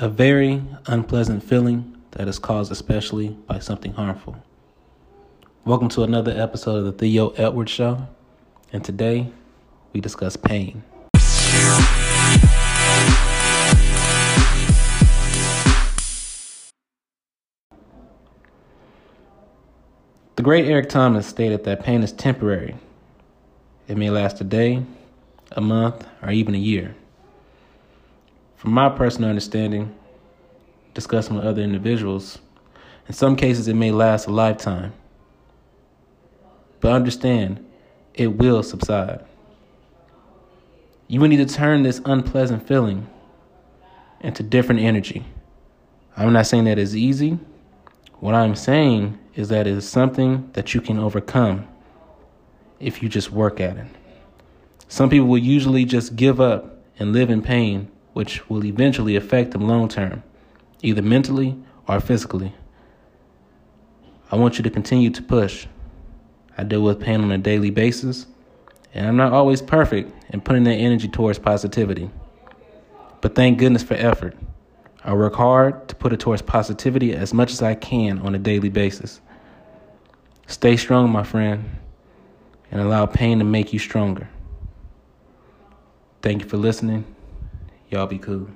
a very unpleasant feeling that is caused especially by something harmful. Welcome to another episode of the Theo Edwards Show, and today we discuss pain. The great Eric Thomas stated that pain is temporary. It may last a day, a month, or even a year. From my personal understanding, discussing with other individuals, in some cases it may last a lifetime. But understand, it will subside. You will need to turn this unpleasant feeling into different energy. I'm not saying that it's easy. What I'm saying is that it is something that you can overcome if you just work at it. Some people will usually just give up and live in pain, which will eventually affect them long term, either mentally or physically. I want you to continue to push. I deal with pain on a daily basis, and I'm not always perfect in putting that energy towards positivity. But thank goodness for effort. I work hard to put it towards positivity as much as I can on a daily basis. Stay strong, my friend, and allow pain to make you stronger. Thank you for listening. Y'all be cool.